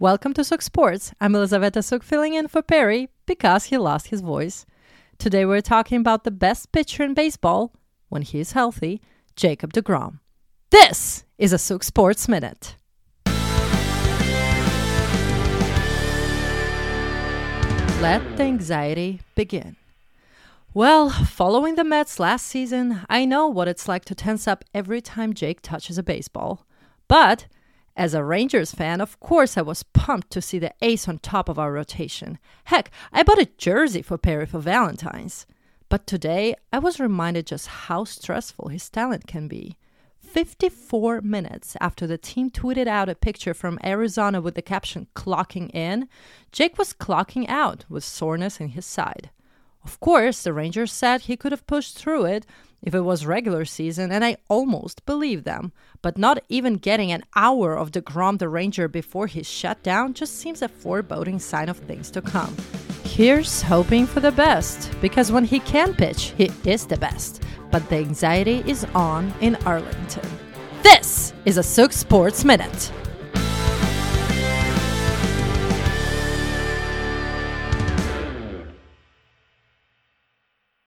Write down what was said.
Welcome to Sook Sports. I'm Elizaveta Sook filling in for Perry because he lost his voice. Today we're talking about the best pitcher in baseball, when he is healthy, Jacob DeGrom. This is a Sook Sports Minute. Let the anxiety begin. Well, following the Mets last season, I know what it's like to tense up every time Jake touches a baseball. But as a Rangers fan, of course, I was pumped to see the ace on top of our rotation. Heck, I bought a jersey for Perry for Valentine's. But today, I was reminded just how stressful his talent can be. 54 minutes after the team tweeted out a picture from Arizona with the caption clocking in, Jake was clocking out with soreness in his side. Of course, the Rangers said he could have pushed through it if it was regular season, and I almost believe them. But not even getting an hour of DeGrom the Ranger before he's shut down just seems a foreboding sign of things to come. Here's hoping for the best, because when he can pitch, he is the best. But the anxiety is on in Arlington. This is a Sook Sports Minute.